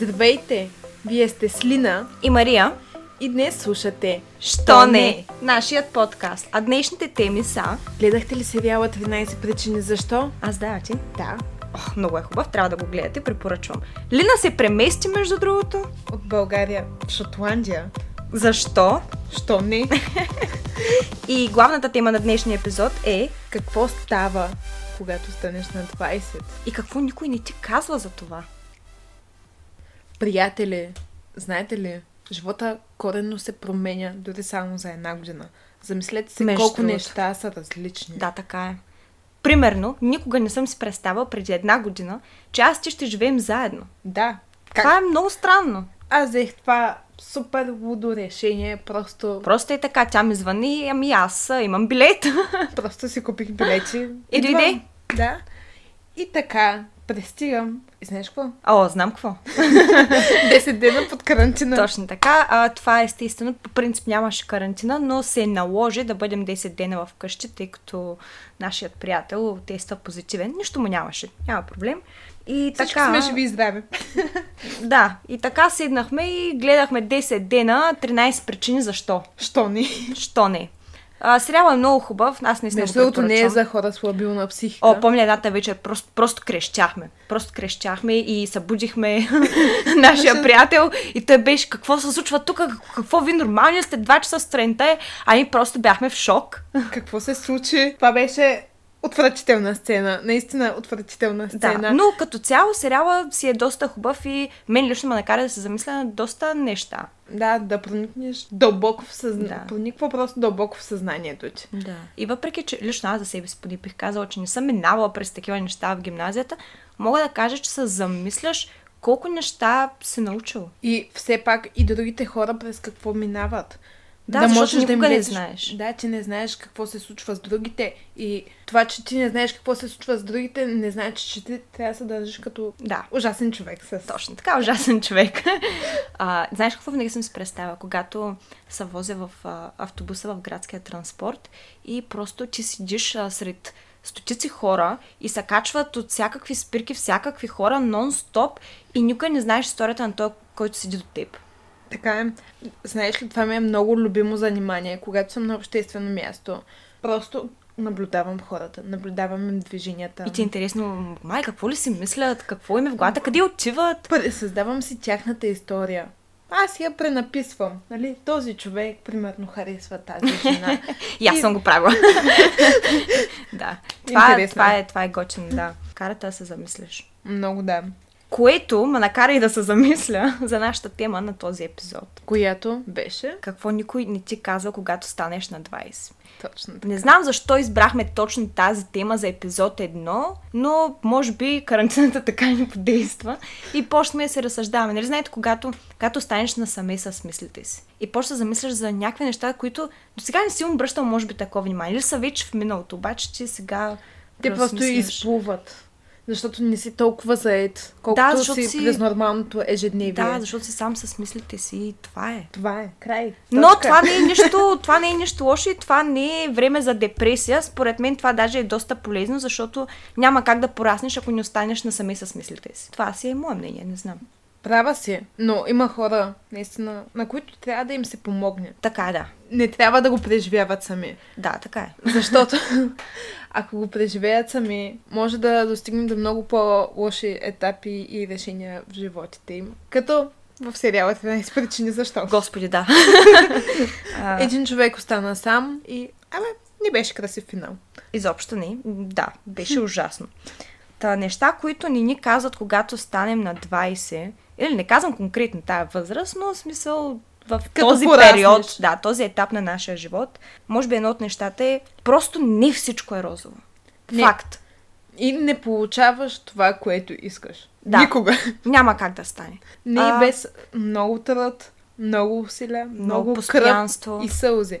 Здравейте! Вие сте Слина и Мария. и днес слушате Що не? Нашият подкаст. А днешните теми са... Гледахте ли сериала 13 причини защо? Аз да, а ти? Да. Ох, много е хубав, трябва да го гледате, препоръчвам. Лина се премести, между другото. От България в Шотландия. Защо? Що не? И главната тема на днешния епизод е... Какво става, когато станеш на 20? И какво никой не ти казва за това? Приятели, знаете ли, живота коренно се променя дори само за една година. Замислете се Между колко другото. неща са различни. Да, така е. Примерно, никога не съм си представила преди една година, че аз ти ще живеем заедно. Да. Как? Това е много странно. Аз взех това супер лудо решение, просто, Просто е така, тя ми звъни, ами аз имам билет. просто си купих билети. И дойде. Да. И така, пристигам. И знаеш какво? О, знам какво. 10 дена под карантина. Точно така. А, това естествено, по принцип нямаше карантина, но се наложи да бъдем 10 дена в къщи, тъй като нашият приятел тества позитивен. Нищо му нямаше. Няма проблем. И Всички така, сме живи и здрави. да, и така седнахме и гледахме 10 дена, 13 причини защо. Що ни? Що не? А, сериалът е много хубав, аз не Между другото не е за хора с лабилна психика. О, помня едната вечер, просто, просто крещяхме. Просто крещяхме и събудихме нашия приятел и той беше, какво се случва тук, какво ви нормални сте, два часа сутринта, а ние просто бяхме в шок. Какво се случи? Това беше отвратителна сцена. Наистина отвратителна сцена. Да, но като цяло сериала си е доста хубав и мен лично ме накара да се замисля на доста неща. Да, да проникнеш дълбоко в съзнанието. Да. Прониква просто дълбоко в съзнанието ти. Да. И въпреки, че лично аз за себе си поди бих казала, че не съм минавала през такива неща в гимназията, мога да кажа, че се замисляш колко неща си научил. И все пак и другите хора през какво минават. Да, защото никога не знаеш. Да, че не знаеш какво се случва с другите. И това, че ти не знаеш какво се случва с другите, не значи, че ти трябва да се държиш като Да. ужасен човек. С... Точно така, ужасен човек. А, знаеш какво винаги съм си представила? Когато се возя в а, автобуса в градския транспорт и просто ти седиш а, сред стотици хора и се качват от всякакви спирки, всякакви хора, нон-стоп и никой не знаеш историята на този, който седи до теб. Така е. Знаеш ли, това ми е много любимо занимание, когато съм на обществено място. Просто наблюдавам хората, наблюдавам им движенията. И ти е интересно, май, какво ли си мислят, какво им е в главата, къде отиват? Създавам си тяхната история. Аз я пренаписвам. Нали? Този човек, примерно, харесва тази жена. И аз съм го правила. да. Това, Интересно. това, е, това е готино, да. Карата да се замислиш. Много да. Което ме накара и да се замисля за нашата тема на този епизод. Която беше Какво никой не ти казва, когато станеш на 20. точно така. Не знам защо избрахме точно тази тема за епизод 1, но може би карантината така ни подейства и почнахме да се разсъждаваме. Нали знаете, когато, когато станеш насаме с мислите си и почнеш да замисляш за някакви неща, които до сега не си обръщал, може би, такова внимание. Или са вече в миналото, обаче ти сега Те просто изплуват. Защото не си толкова заед, колкото Да, си, си- през нормалното ежедневие. Да, защото си сам с мислите си и това е. Това е. Край. Но Точка. това не е нищо, това не е нищо лошо и това не е време за депресия. Според мен това даже е доста полезно, защото няма как да пораснеш, ако не останеш насаме с мислите си. Това си е мое мнение, не знам. Права си, но има хора, наистина, на които трябва да им се помогне. Така е, да. Не трябва да го преживяват сами. Да, така е. Защото ако го преживеят сами, може да достигнем до много по-лоши етапи и решения в животите им. Като в сериала 13 причини защо. Господи, да. Един човек остана сам и... Абе, не беше красив финал. изобщо не. Да, беше ужасно. Та неща, които не ни казват, когато станем на 20, или не казвам конкретно тая възраст, но в смисъл в Като този пораснеш. период, да, този етап на нашия живот, може би едно от нещата е просто не всичко е розово. Не. Факт. И не получаваш това, което искаш. Да. Никога. Няма как да стане. Не А- и без много труд, много усилия, много, Много постоянство. и сълзи.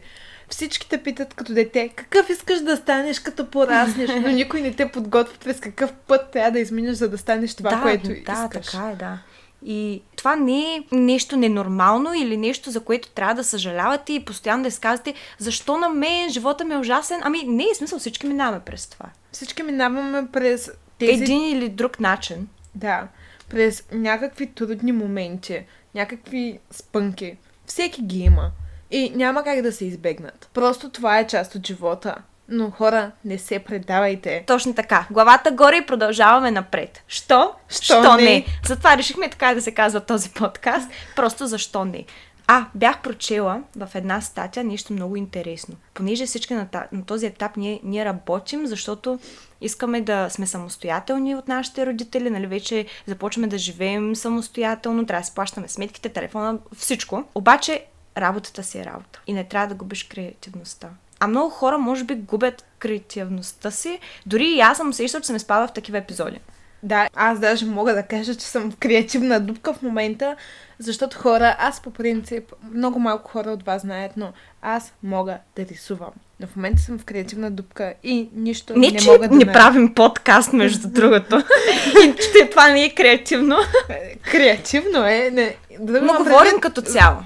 Всички те питат като дете, какъв искаш да станеш като пораснеш, но никой не те подготвя през какъв път трябва да изминеш, за да станеш това, да, което да, искаш. така е, да. И това не е нещо ненормално или нещо, за което трябва да съжалявате и постоянно да изказвате защо на мен живота ми е ужасен. Ами не е смисъл, всички минаваме през това. Всички минаваме през тези... Един или друг начин. Да. през някакви трудни моменти, някакви спънки. Всеки ги има. И няма как да се избегнат. Просто това е част от живота. Но хора, не се предавайте. Точно така. Главата горе и продължаваме напред. Що? Що не? Затова решихме така да се казва този подкаст. Просто защо не? А, бях прочела в една статия нещо много интересно. Понеже всички на, на този етап ние, ние работим, защото искаме да сме самостоятелни от нашите родители, нали, вече започваме да живеем самостоятелно, трябва да си плащаме сметките, телефона, всичко. Обаче работата си е работа и не трябва да губиш креативността. А много хора, може би, губят креативността си. Дори и аз съм сещала, че съм изпадала в такива епизоди. Да, аз даже мога да кажа, че съм в креативна дупка в момента, защото хора, аз по принцип, много малко хора от вас знаят, но аз мога да рисувам. Но в момента съм в креативна дупка и нищо Не, не, че мога да не ме- правим подкаст, между другото. и че това не е креативно. Креативно е. Не, да Но говорим като цяло.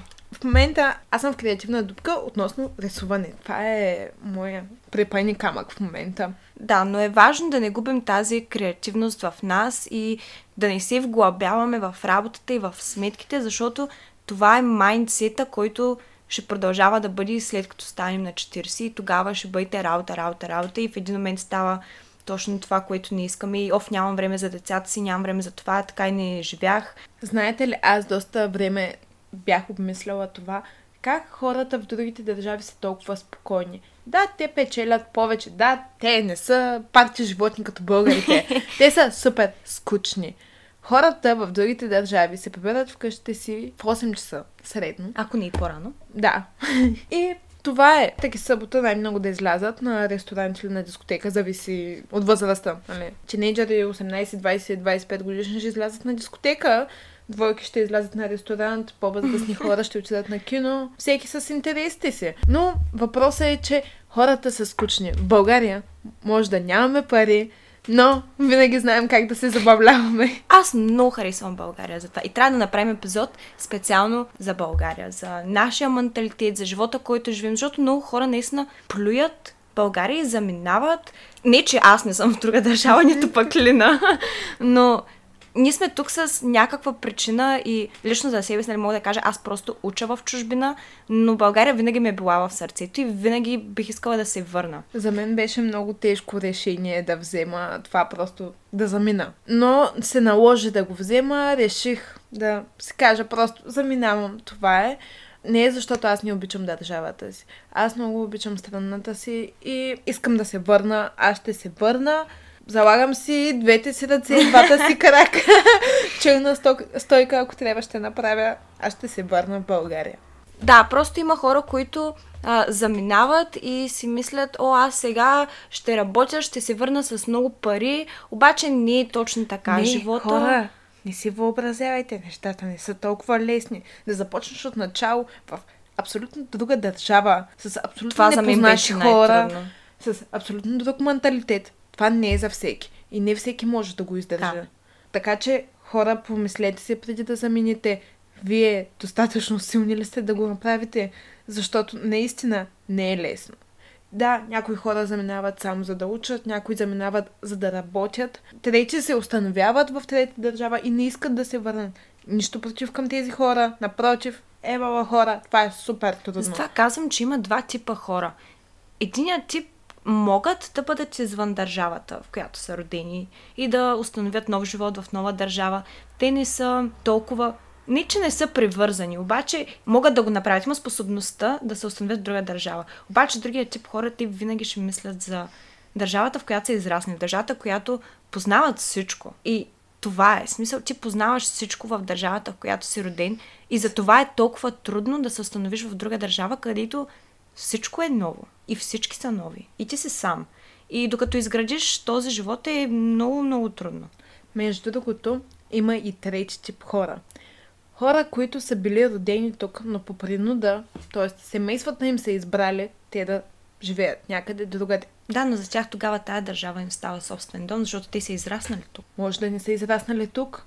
В момента аз съм в креативна дупка относно рисуване. Това е моя препайни камък в момента. Да, но е важно да не губим тази креативност в нас и да не се вглъбяваме в работата и в сметките, защото това е майндсета, който ще продължава да бъде след като станем на 40 и тогава ще бъдете работа, работа, работа и в един момент става точно това, което не искаме и оф, нямам време за децата си, нямам време за това, така и не живях. Знаете ли, аз доста време бях обмисляла това, как хората в другите държави са толкова спокойни. Да, те печелят повече, да, те не са парти животни като българите. те са супер скучни. Хората в другите държави се прибират в къщите си в 8 часа средно. Ако не и по-рано. Да. И това е. Таки събота най-много да излязат на ресторант или на дискотека, зависи от възрастта. Нали? Тинейджери 18, 20, 25 годишни ще излязат на дискотека, двойки ще излязат на ресторант, по-възрастни хора ще отидат на кино. Всеки с интересите си. Но въпросът е, че хората са скучни. В България може да нямаме пари, но винаги знаем как да се забавляваме. Аз много харесвам България за това. И трябва да направим епизод специално за България, за нашия менталитет, за живота, който живеем, защото много хора наистина плюят България и заминават. Не, че аз не съм в друга държава, нито пък Лина, но ние сме тук с някаква причина и лично за себе си не мога да кажа, аз просто уча в чужбина, но България винаги ми е била в сърцето и винаги бих искала да се върна. За мен беше много тежко решение да взема това просто да замина. Но се наложи да го взема, реших да си кажа просто заминавам, това е. Не е защото аз не обичам държавата си. Аз много обичам страната си и искам да се върна. Аз ще се върна. Залагам си двете си ръце, двата си крака. Сток- стойка, ако трябва ще направя. Аз ще се върна в България. Да, просто има хора, които а, заминават и си мислят, о, аз сега ще работя, ще се върна с много пари, обаче не е точно така. не, Живота... хора, не си въобразявайте, нещата не са толкова лесни. Да започнеш от начало в абсолютно друга държава, с абсолютно Това непознати хора, с абсолютно друг менталитет. Това не е за всеки. И не всеки може да го издържа. Да. Така че, хора, помислете се преди да замините. Вие достатъчно силни ли сте да го направите? Защото наистина не е лесно. Да, някои хора заминават само за да учат, някои заминават за да работят, трети се установяват в трета държава и не искат да се върнат. Нищо против към тези хора, напротив, евала хора, това е супер трудно. Затова казвам, че има два типа хора. Единият тип могат да бъдат извън държавата, в която са родени и да установят нов живот в нова държава. Те не са толкова не, че не са привързани, обаче могат да го направят. Има способността да се установят в друга държава. Обаче другия тип хора, те винаги ще мислят за държавата, в която са израснали, държавата, която познават всичко. И това е. Смисъл, ти познаваш всичко в държавата, в която си роден и за това е толкова трудно да се установиш в друга държава, където всичко е ново и всички са нови. И ти си сам. И докато изградиш този живот е много, много трудно. Между другото, има и трети тип хора. Хора, които са били родени тук, но по принуда, т.е. семействата им са избрали те да живеят някъде другаде. Да, но за тях тогава тая държава им става собствен дом, защото те са израснали тук. Може да не са израснали тук.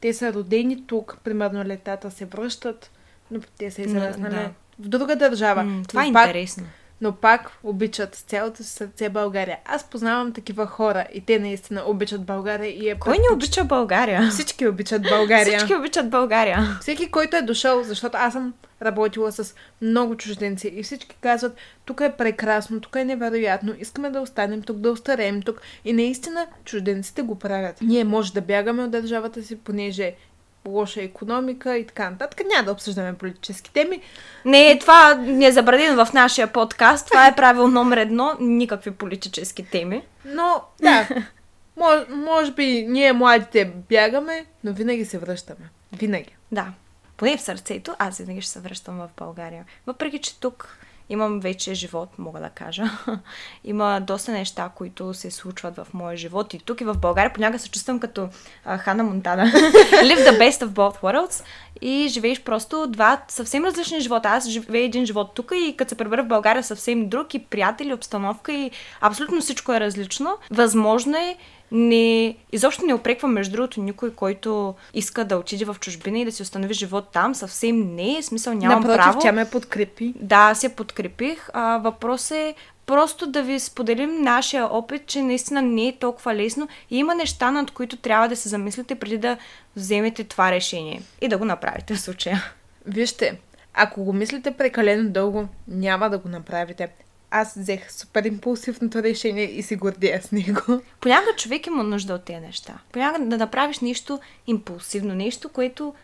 Те са родени тук, примерно летата се връщат, но те са Но, израснали да. в друга държава. М, това е Но пак, интересно. Но пак обичат с цялото си сърце България. Аз познавам такива хора и те наистина обичат България и е Кой не обича България? Всички обичат България. Всички обичат България. Всеки, който е дошъл, защото аз съм работила с много чужденци и всички казват, тук е прекрасно, тук е невероятно, искаме да останем тук, да остареем тук. И наистина чужденците го правят. Ние може да бягаме от държавата си, понеже лоша економика и така нататък. Няма да обсъждаме политически теми. Не, това не е забранено в нашия подкаст. Това е правил номер едно. Никакви политически теми. Но, да, може, може би ние младите бягаме, но винаги се връщаме. Винаги. Да. Поне в сърцето, аз винаги ще се връщам в България. Въпреки, че тук имам вече живот, мога да кажа. Има доста неща, които се случват в моя живот и тук и в България. Понякога се чувствам като а, Хана Монтана. Live the best of both worlds и живееш просто два съвсем различни живота. Аз живея един живот тук и като се пребера в България съвсем друг и приятели, обстановка и абсолютно всичко е различно. Възможно е не, изобщо не опреквам, между другото, никой, който иска да отиде в чужбина и да си установи живот там. Съвсем не, смисъл нямам Напротив, право. тя ме подкрепи. Да, я подкрепих. А, въпрос е просто да ви споделим нашия опит, че наистина не е толкова лесно и има неща, над които трябва да се замислите преди да вземете това решение и да го направите в случая. Вижте, ако го мислите прекалено дълго, няма да го направите. Аз взех супер импулсивното решение и се гордея с него. Понякога човек има нужда от тези неща. Понякога да направиш нещо импулсивно, нещо, което...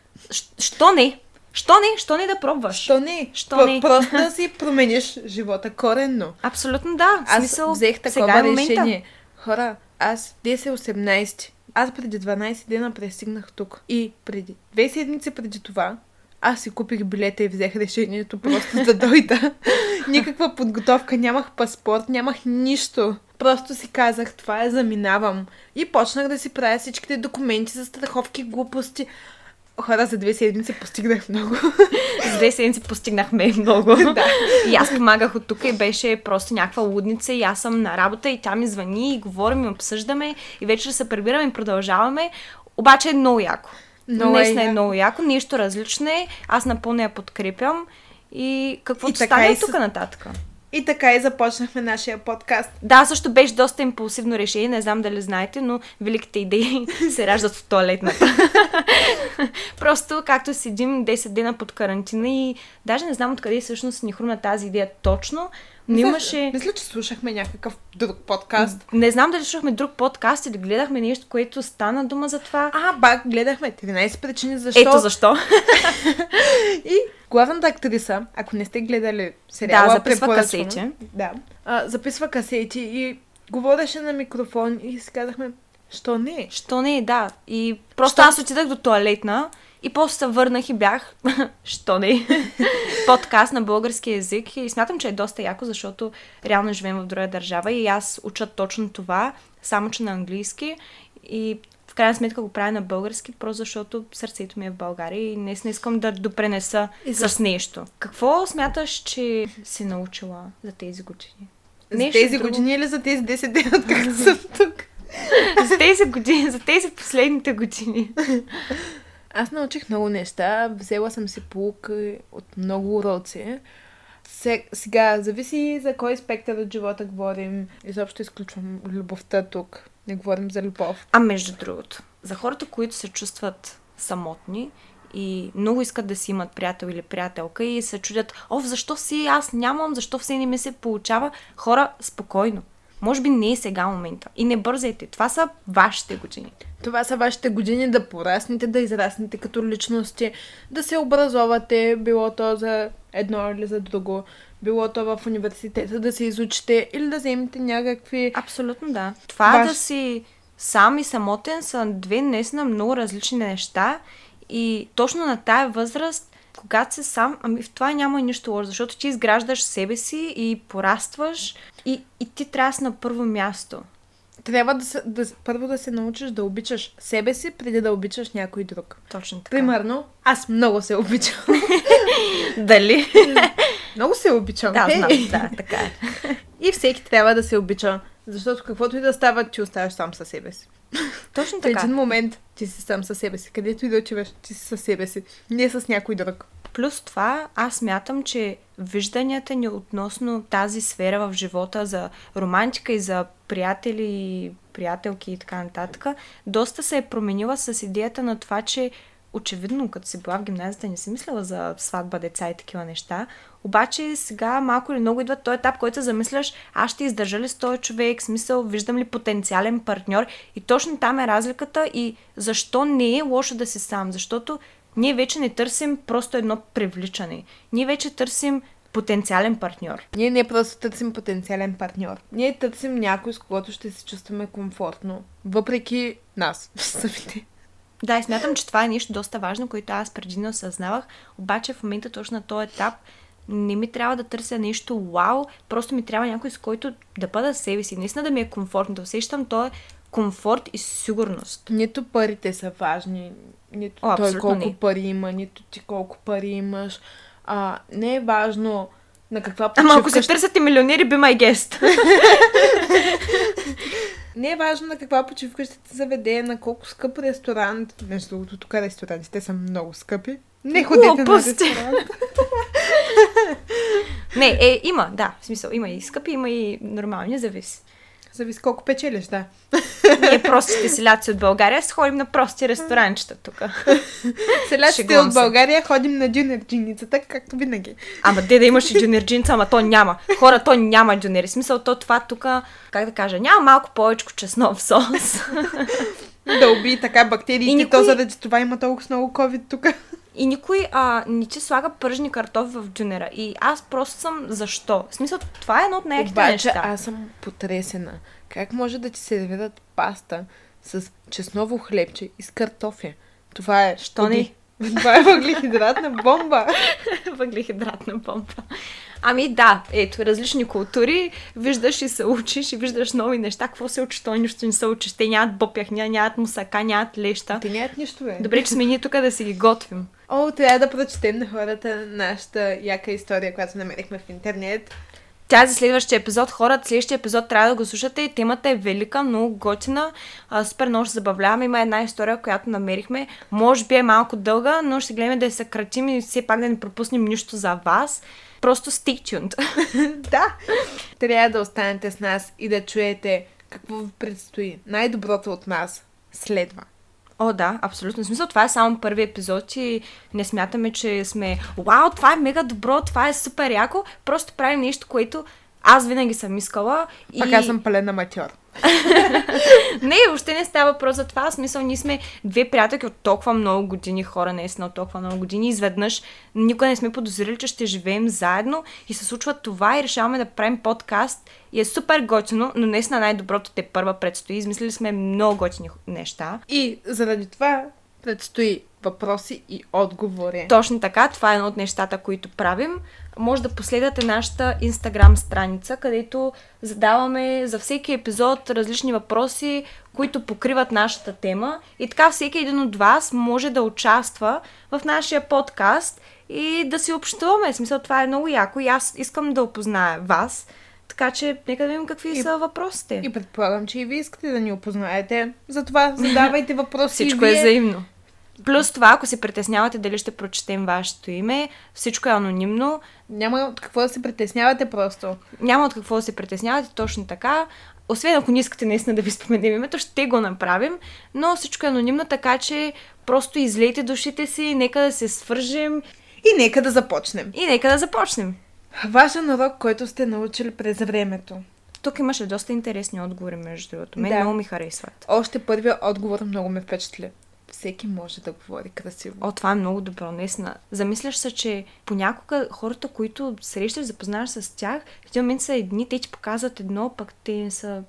Що не? Що не? Що не да пробваш? Що не? Що Про- не? Просто да си промениш живота коренно. Абсолютно да. Аз смисъл, взех такова е момента. решение. Хора, аз 10-18. Аз преди 12 дена пристигнах тук. И преди две седмици преди това, аз си купих билета и взех решението просто да дойда. Никаква подготовка, нямах паспорт, нямах нищо. Просто си казах, това е заминавам. И почнах да си правя всичките документи за страховки, глупости. Хора, за две седмици постигнах много. За две седмици постигнахме много. Да. И аз помагах от тук и беше просто някаква лудница и аз съм на работа и тя ми звъни и говорим и обсъждаме и вечер се прибираме и продължаваме. Обаче е много яко. Много е Днес е яко. много яко, нещо различно е. Аз напълно я подкрепям и каквото И стане и с- тук нататък. И така и започнахме нашия подкаст. Да, също беше доста импулсивно решение, не знам дали знаете, но великите идеи се раждат в туалетната. Просто както седим 10 дена под карантина и даже не знам откъде всъщност ни хрумна тази идея точно, но Мисля, имаше... Мисля, че слушахме някакъв друг подкаст. Не знам дали слушахме друг подкаст или гледахме нещо, което стана дума за това. А, бак, гледахме 13 причини защо. Ето защо. И главната актриса, ако не сте гледали сериала, Да, записва касети. Да. А, записва касети и говореше на микрофон и си казахме, що не? Що не, да. И просто Що? аз отидах до туалетна и после се върнах и бях, що не, подкаст на български язик и смятам, че е доста яко, защото реално живеем в друга държава и аз уча точно това, само че на английски и в крайна сметка го правя на български, просто защото сърцето ми е в България и днес не искам да допренеса И с нещо. Какво смяташ, че си научила за тези години? За Нещо тези друго? години или за тези 10 дни, откакто съм тук? За тези години, за тези последните години. Аз научих много неща, взела съм си полука от много уроци. Се- Сега, зависи за кой спектър от живота говорим. Изобщо изключвам любовта тук. Не говорим за любов. А между другото, за хората, които се чувстват самотни и много искат да си имат приятел или приятелка и се чудят, о, защо си аз нямам, защо все не ми се получава, хора, спокойно. Може би не е сега момента. И не бързайте. Това са вашите години. Това са вашите години да пораснете, да израснете като личности, да се образовате, било то за едно или за друго, било то в университета да се изучите или да вземете някакви... Абсолютно да. Това Ваш- да си сам и самотен са две наистина много различни неща и точно на тая възраст, когато си сам, ами в това няма нищо лошо, защото ти изграждаш себе си и порастваш и, и ти трябва да на първо място. Трябва да, се, да първо да се научиш да обичаш себе си, преди да обичаш някой друг. Точно така. Примерно, аз много се обичам. Дали? много се обичам. да, знам, да, така е. И всеки трябва да се обича. Защото каквото и да става, ти оставаш сам със себе си. Точно В така. един момент ти си сам със себе си. Където и да отиваш, ти си със себе си. Не с някой друг. Плюс това, аз мятам, че вижданията ни относно тази сфера в живота за романтика и за приятели и приятелки и така нататък, доста се е променила с идеята на това, че очевидно, като си била в гимназията, не си мислила за сватба, деца и такива неща. Обаче сега малко или много идва този етап, който се замисляш, аз ще издържа ли с този човек, смисъл, виждам ли потенциален партньор. И точно там е разликата и защо не е лошо да си сам. Защото ние вече не търсим просто едно привличане. Ние вече търсим потенциален партньор. Ние не просто търсим потенциален партньор. Ние търсим някой, с когото ще се чувстваме комфортно. Въпреки нас, самите. Да, и смятам, че това е нещо доста важно, което аз преди не осъзнавах, обаче в момента точно на този етап не ми трябва да търся нещо вау, просто ми трябва някой с който да бъда себе си. Наистина да ми е комфортно, да усещам този комфорт и сигурност. Нито парите са важни, нито О, той колко не. пари има, нито ти колко пари имаш. А, не е важно на каква Ама ако се почивка търсят и милионери, би my guest. Не е важно на каква почивка ще те заведе, на колко скъп ресторант. Между другото, тук ресторантите са много скъпи. Не ходете на ресторант. не, е, има, да, в смисъл, има и скъпи, има и нормални, зависи. Зависи колко печелиш, да. Ние простите селяци от България си ходим на прости ресторанчета тук. Селяците от. България ходим на дюнерджиницата, както винаги. Ама де да имаш и джунерджинца, ама то няма. Хора, то няма джунери. В Смисъл, то това тук, как да кажа, няма малко повече чеснов сос. Да уби така бактериите, И никой- то заради това има толкова много COVID тук. И никой а, не ти слага пържени картофи в джунера. И аз просто съм защо. В смисъл, това е едно от най-яките неща. аз съм потресена. Как може да ти сервират паста с чесново хлебче и с картофи? Това е... Що не? Това е въглехидратна бомба. Въглехидратна помпа. Ами да, ето, различни култури, виждаш и се учиш и виждаш нови неща. Какво се учи, то нищо не се учиш. Те нямат бопях, нямат мусака, нямат леща. Те нямат нищо, бе. Добре, че сме ние тук да си ги готвим. О, трябва да прочетем на хората нашата яка история, която намерихме в интернет. Тя за следващия епизод, хората, следващия епизод трябва да го слушате. Темата е велика, много готина, а, супер много ще забавляваме. Има една история, която намерихме. Може би е малко дълга, но ще гледаме да я съкратим и все пак да не пропуснем нищо за вас. Просто stay tuned. да! Трябва да останете с нас и да чуете какво ви предстои. Най-доброто от нас следва. О, да, абсолютно. В смисъл, това е само първи епизод и не смятаме, че сме вау, това е мега добро, това е супер яко. Просто правим нещо, което аз винаги съм искала. Пак и... аз съм пълен аматьор. Не, въобще не става въпрос за това. Смисъл, ние сме две приятелки от толкова много години, хора наистина от толкова много години. Изведнъж никога не сме подозирали, че ще живеем заедно и се случва това и решаваме да правим подкаст. И е супер готино, но наистина най-доброто те първа предстои. Измислили сме много готини неща. И заради това предстои въпроси и отговори. Точно така, това е едно от нещата, които правим. Може да последвате нашата инстаграм страница, където задаваме за всеки епизод различни въпроси, които покриват нашата тема. И така всеки един от вас може да участва в нашия подкаст и да си общуваме. В смисъл, това е много яко и аз искам да опозная вас. Така че, нека да видим какви И- са въпросите. И предполагам, че и вие искате да ни опознаете. Затова задавайте въпроси. Всичко и е вие. взаимно. Плюс това, ако се притеснявате дали ще прочетем вашето име, всичко е анонимно. Няма от какво да се притеснявате просто. Няма от какво да се притеснявате, точно така. Освен ако не искате наистина да ви споменем името, ще го направим, но всичко е анонимно, така че просто излейте душите си, нека да се свържем И нека да започнем. и нека да започнем. Важен урок, който сте научили през времето. Тук имаше доста интересни отговори, между другото. Мен Да. много ми харесват. Още първият отговор много ме впечатли. Всеки може да говори красиво. О, това е много добро, наистина. Замисляш се, че понякога хората, които срещаш, запознаваш с тях, в един момент са едни, те ти показват едно, пък те са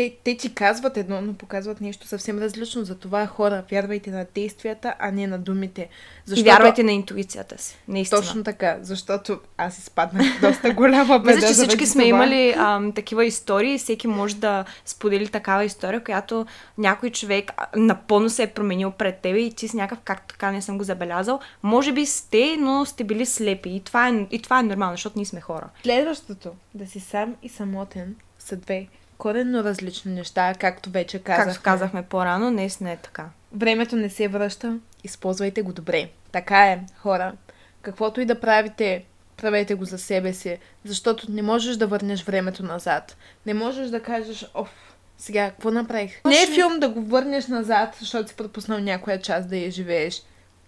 Те, те ти казват едно, но показват нещо съвсем различно. Затова хора, вярвайте на действията, а не на думите. Защото... И вярвайте на интуицията си. Наистина. Точно така, защото аз изпаднах доста голяма беда. Мисля, че всички сме това. имали ам, такива истории. Всеки може да сподели такава история, която някой човек напълно се е променил пред тебе и ти с някакъв, как така не съм го забелязал. Може би сте, но сте били слепи. И това е, и това е нормално, защото ние сме хора. Следващото, да си сам и самотен, са две коренно различни неща, както вече казах. Както казахме по-рано, днес не е така. Времето не се връща, използвайте го добре. Така е, хора. каквото и да правите, правете го за себе си, защото не можеш да върнеш времето назад. Не можеш да кажеш, оф, сега, какво направих? Не е филм да го върнеш назад, защото си пропуснал някоя част да я живееш.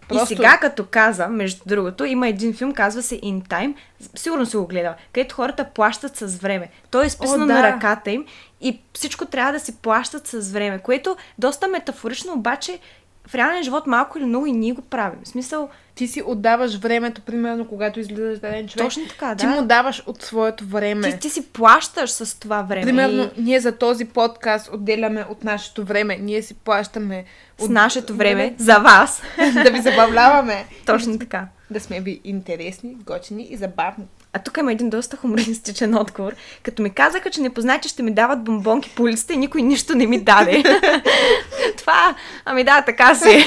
Просто... И сега, като каза, между другото, има един филм, казва се In Time, сигурно си го гледал, където хората плащат с време. То е изписано О, да. на ръката им и всичко трябва да си плащат с време, което доста метафорично, обаче в реален живот малко или много и ние го правим. В смисъл, ти си отдаваш времето, примерно, когато излизаш да даден човек. Точно така, да. Ти му даваш от своето време. Ти, ти си плащаш с това време. Примерно, и... ние за този подкаст отделяме от нашето време. Ние си плащаме с от... нашето време за вас. да ви забавляваме. Точно така. Да сме ви интересни, готини и забавни. А тук има един доста хумористичен отговор. Като ми казаха, че не познат, че ще ми дават бомбонки по улицата никой нищо не ми даде. Това, ами да, така си.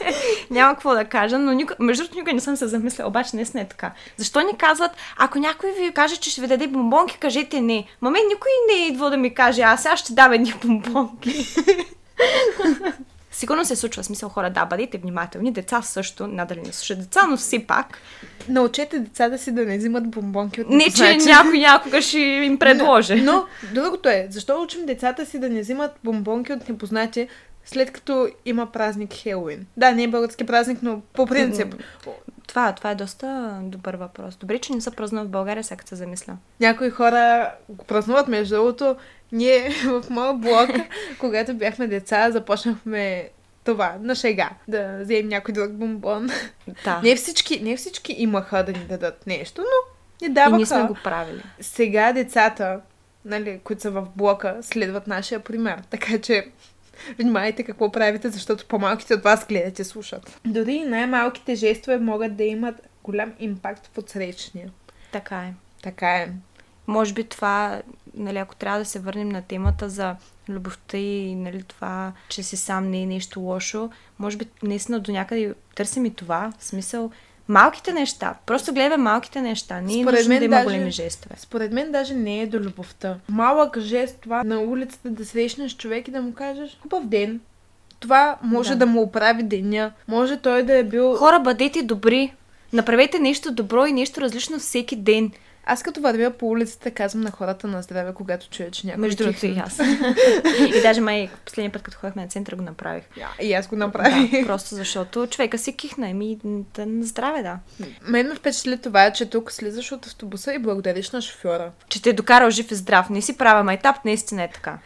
Няма какво да кажа, но никой, между другото никога не съм се замисляла, обаче не е така. Защо ни казват, ако някой ви каже, че ще ви даде бомбонки, кажете не. Маме, никой не е идва да ми каже, аз сега ще дам едни бомбонки. Сигурно се случва смисъл хора, да, бъдете внимателни, деца също, надали не слушат деца, но все пак. Научете децата си да не взимат бомбонки от Не, че някой някога ще им предложи. Но, но другото е, защо учим децата си да не взимат бомбонки от непознати, след като има празник Хелуин. Да, не е български празник, но по принцип. Това, това е доста добър въпрос. Добре, че не са празнуват в България, сега се замисля. Някои хора го празнуват, между другото. Ние в моя блог, когато бяхме деца, започнахме това, на шега, да вземем някой друг бомбон. Да. Не всички, не всички имаха да ни дадат нещо, но ни даваха. И ние сме го правили. Сега децата, нали, които са в блока, следват нашия пример. Така че Внимайте какво правите, защото по-малките от вас гледат и слушат. Дори най-малките жестове могат да имат голям импакт в отсречния. Така е. Така е. Може би това, нали, ако трябва да се върнем на темата за любовта и нали, това, че си сам не е нещо лошо, може би наистина до някъде търсим и това. В смисъл, Малките неща. Просто гледаме малките неща. Не е нужно да има даже, големи жестове. Според мен даже не е до любовта. Малък жест това на улицата да срещнеш човек и да му кажеш хубав ден. Това може да, да му оправи деня. Може той да е бил... Хора, бъдете добри. Направете нещо добро и нещо различно всеки ден. Аз като вървя по улицата казвам на хората на здраве, когато чуя, че някой Между другото и аз. и даже май последния път, като ходихме на центъра, го направих. Yeah, и аз го направих. Да, просто защото човека си кихна и ми да на здраве, да. Мен ме впечатли това, че тук слизаш от автобуса и благодариш на шофьора. Че те е докарал жив и здрав. Не си права майтап, наистина е така.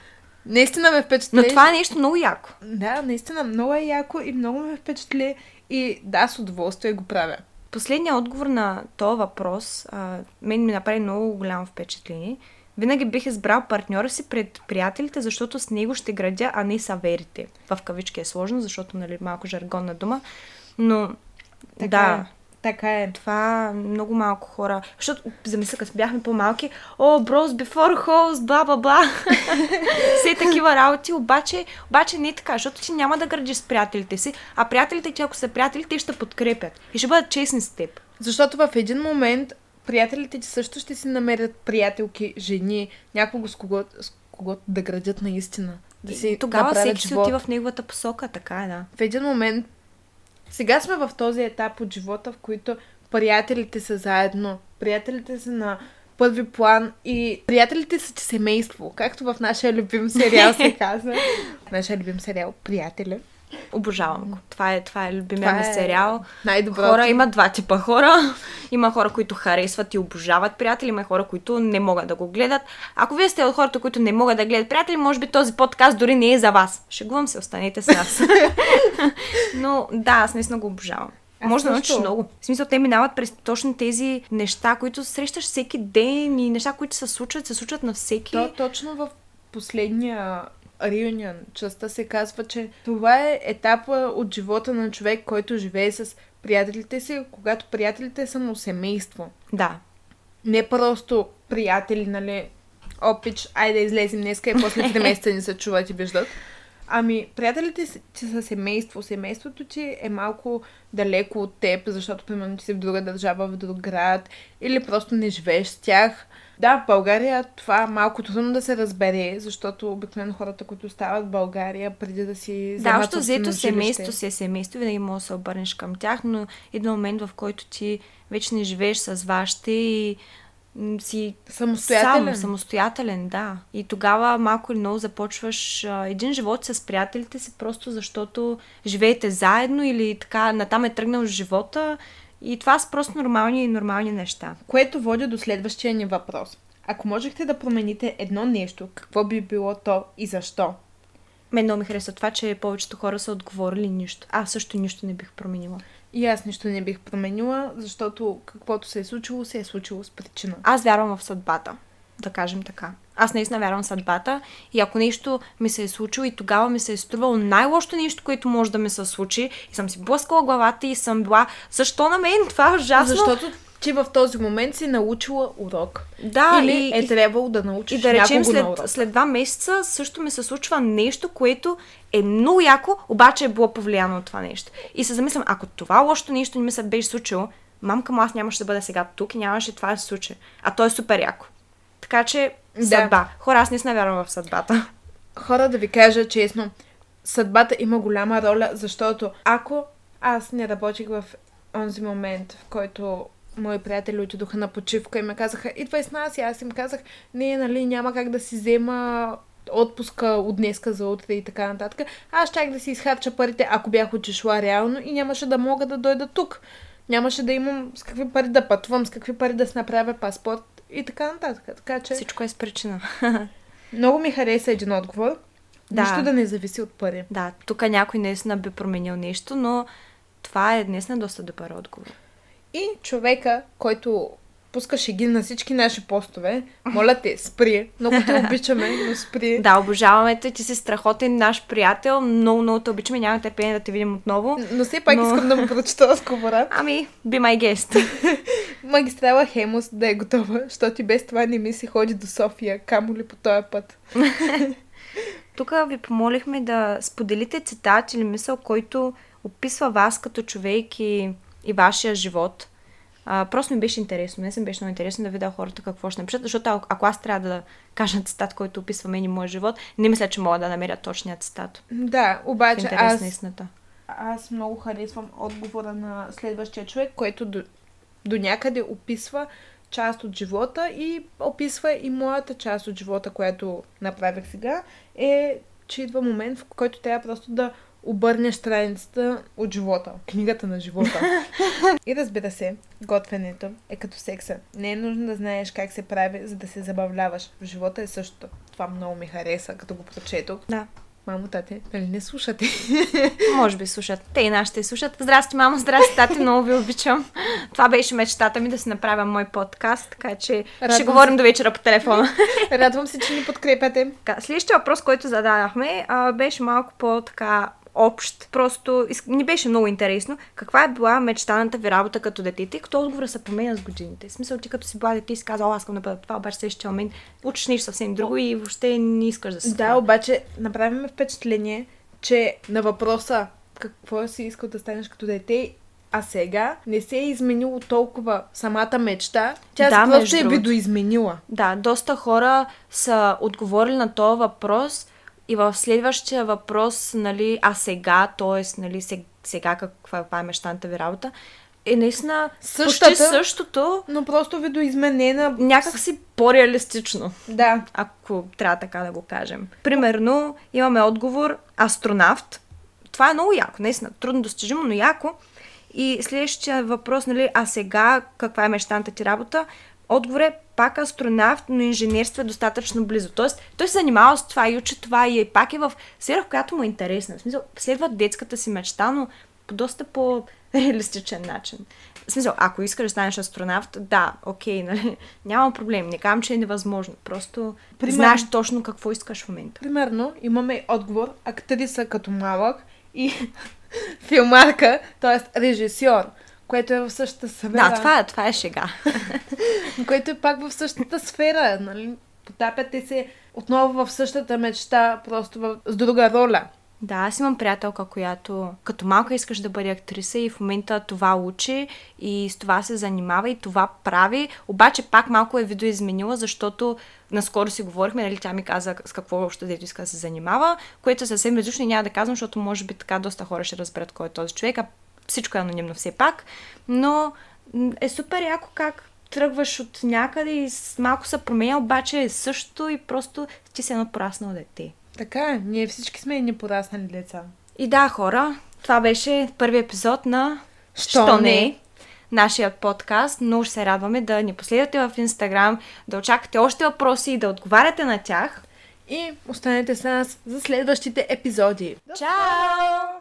Наистина ме впечатли. Но това е нещо много яко. Да, наистина много е яко и много ме впечатли. И да, с удоволствие го правя последния отговор на този въпрос а, мен ми направи много голямо впечатление. Винаги бих избрал партньора си пред приятелите, защото с него ще градя, а не саверите. В кавички е сложно, защото нали, малко жаргонна дума. Но така да, е. Така е. Това много малко хора. Защото, замисля, като бяхме по-малки, о, брос, before host, бла, бла, бла. Все такива работи, обаче, обаче не е така, защото ти няма да градиш с приятелите си, а приятелите ти, ако са приятели, те ще подкрепят и ще бъдат честни с теб. Защото в един момент приятелите ти също ще си намерят приятелки, жени, някого с кого, с кого да градят наистина. Да си тогава всеки си отива в неговата посока, така е, да. В един момент сега сме в този етап от живота, в който приятелите са заедно, приятелите са на първи план и приятелите са семейство, както в нашия любим сериал се казва. нашия любим сериал Приятели. Обожавам го. Това е, това е любимия ми е сериал. Най-доброто. Хора, има два типа хора. Има хора, които харесват и обожават приятели, има хора, които не могат да го гледат. Ако вие сте от хората, които не могат да гледат приятели, може би този подкаст дори не е за вас. Шегувам се, останете с нас. Но да, аз наистина го обожавам. Аз може да научиш много. В смисъл, те минават през точно тези неща, които срещаш всеки ден и неща, които се случват, се случват на всеки. То, точно в последния Reunion частта се казва, че това е етапа от живота на човек, който живее с приятелите си, когато приятелите са му семейство. Да. Не просто приятели, нали, опич, айде да излезем днеска и после три месеца ни се чуват и виждат. Ами, приятелите ти са семейство. Семейството ти е малко далеко от теб, защото, примерно, ти си в друга държава, в друг град, или просто не живееш с тях. Да, в България това е малко трудно да се разбере, защото обикновено хората, които стават в България, преди да си Да, още взето семейство си е семейство, винаги можеш да се обърнеш към тях, но един момент, в който ти вече не живееш с вашите и си самостоятелен. Сам, самостоятелен, да. И тогава малко или много започваш а, един живот с приятелите си, просто защото живеете заедно или така, натам е тръгнал живота. И това са просто нормални и нормални неща. Което води до следващия ни въпрос. Ако можехте да промените едно нещо, какво би било то и защо? Мен много ми харесва това, че повечето хора са отговорили нищо. Аз също нищо не бих променила. И аз нищо не бих променила, защото каквото се е случило, се е случило с причина. Аз вярвам в съдбата, да кажем така. Аз наистина вярвам в съдбата и ако нещо ми се е случило и тогава ми се е струвало най-лошото нещо, което може да ми се случи и съм си блъскала главата и съм била, защо на мен това е ужасно? Защото ти в този момент си научила урок. Да, Или и, е трябвало да научиш И да речем, след, след два месеца също ми се случва нещо, което е много яко, обаче е било повлияно от това нещо. И се замислям, ако това лошото нещо не ми се беше случило, мамка му аз нямаше да бъда сега тук и нямаше това да се случи. А то е супер яко. Така че, Да. съдба. Хора, аз не вярвам в съдбата. Хора, да ви кажа честно, съдбата има голяма роля, защото ако аз не работих в онзи момент, в който мои приятели отидоха на почивка и ме казаха, идвай с нас и аз им казах, не, нали, няма как да си взема отпуска от днеска за утре и така нататък. Аз щях да си изхарча парите, ако бях отишла реално и нямаше да мога да дойда тук. Нямаше да имам с какви пари да пътувам, с какви пари да си направя паспорт и така нататък. Така че Всичко е с причина. много ми хареса един отговор. Да. Нищо да не зависи от пари. да, тук някой наистина би променил нещо, но това е наистина доста добър отговор. И човека, който пуска шеги на всички наши постове, моля те, спри. Много те обичаме, но спри. Да, обожаваме те, ти си страхотен наш приятел, много, много те обичаме, няма търпение да те видим отново. Но все пак Но- искам да му прочета разговора. Ами, be my guest. Магистрала Хемус да е готова, защото без това не ми се ходи до София, камо ли по този път. Тук ви помолихме да споделите цитат или мисъл, който описва вас като човек и, и вашия живот. А, просто ми беше интересно. Не съм беше много интересно да видя хората какво ще напишат, защото ако, аз трябва да кажа цитат, който описва мен и моят живот, не мисля, че мога да намеря точния цитат. Да, обаче аз, на истината. аз много харесвам отговора на следващия човек, който до, до някъде описва част от живота и описва и моята част от живота, която направих сега, е, че идва момент, в който трябва просто да обърнеш страницата от живота. Книгата на живота. и разбира се, готвенето е като секса. Не е нужно да знаеш как се прави, за да се забавляваш. В живота е същото. Това много ми хареса, като го прочетох. Да. Мамо, тате, нали не слушате? Може би слушат. Те и нашите слушат. Здрасти, мамо, здрасти, тати, много ви обичам. Това беше мечтата ми да си направя мой подкаст, така че Радвам ще говорим до вечера по телефона. Радвам се, че ни подкрепяте. Така, Следващия въпрос, който зададахме, а, беше малко по-така общ. Просто ни беше много интересно. Каква е била мечтаната ви работа като дете? Тъй като отговора се променя с годините. В смисъл, ти като си била дете и си казала, аз искам да бъда това, обаче следващия момент учиш нещо съвсем друго и въобще не искаш да си Да, обаче направи ми впечатление, че на въпроса какво си искал да станеш като дете, а сега не се е изменило толкова самата мечта. Тя Да, просто е видоизменила. Да, доста хора са отговорили на този въпрос и в следващия въпрос, нали, а сега, т.е. Нали, се- сега каква каква е мечтаната ви работа, е наистина Същата. почти същото, Но просто видоизменена. някак си по-реалистично, Да. ако трябва така да го кажем. Примерно, имаме отговор астронавт. Това е много яко, наистина, трудно достижимо, но яко. И следващия въпрос, нали, а сега каква е мечтаната ти работа? Отговор е пак астронавт, но инженерство е достатъчно близо. Тоест, той се занимава с това и учи това и е пак е в сфера, в която му е интересна. В смисъл, следва детската си мечта, но по доста по-реалистичен начин. В смисъл, ако искаш да станеш астронавт, да, окей, нали, няма проблем. Не казвам, че е невъзможно. Просто Примерно- знаеш точно какво искаш в момента. Примерно, имаме отговор актриса като малък и филмарка, т.е. режисьор, което е в същата сфера. Да, това, е- това е шега. което е пак в същата сфера, нали? Потапяте се отново в същата мечта, просто в... с друга роля. Да, аз имам приятелка, която като малка искаш да бъде актриса и в момента това учи и с това се занимава и това прави, обаче пак малко е видоизменила, защото наскоро си говорихме, нали, тя ми каза с какво още дето иска да се занимава, което съвсем различно и няма да казвам, защото може би така доста хора ще разберат кой е този човек, а всичко е анонимно все пак, но е супер яко как тръгваш от някъде и малко се променя, обаче е също и просто ти си едно пораснало дете. Така е, ние всички сме едни пораснали деца. И да, хора, това беше първи епизод на Що не? нашият подкаст. Много ще се радваме да ни последвате в Инстаграм, да очаквате още въпроси и да отговаряте на тях. И останете с нас за следващите епизоди. Чао!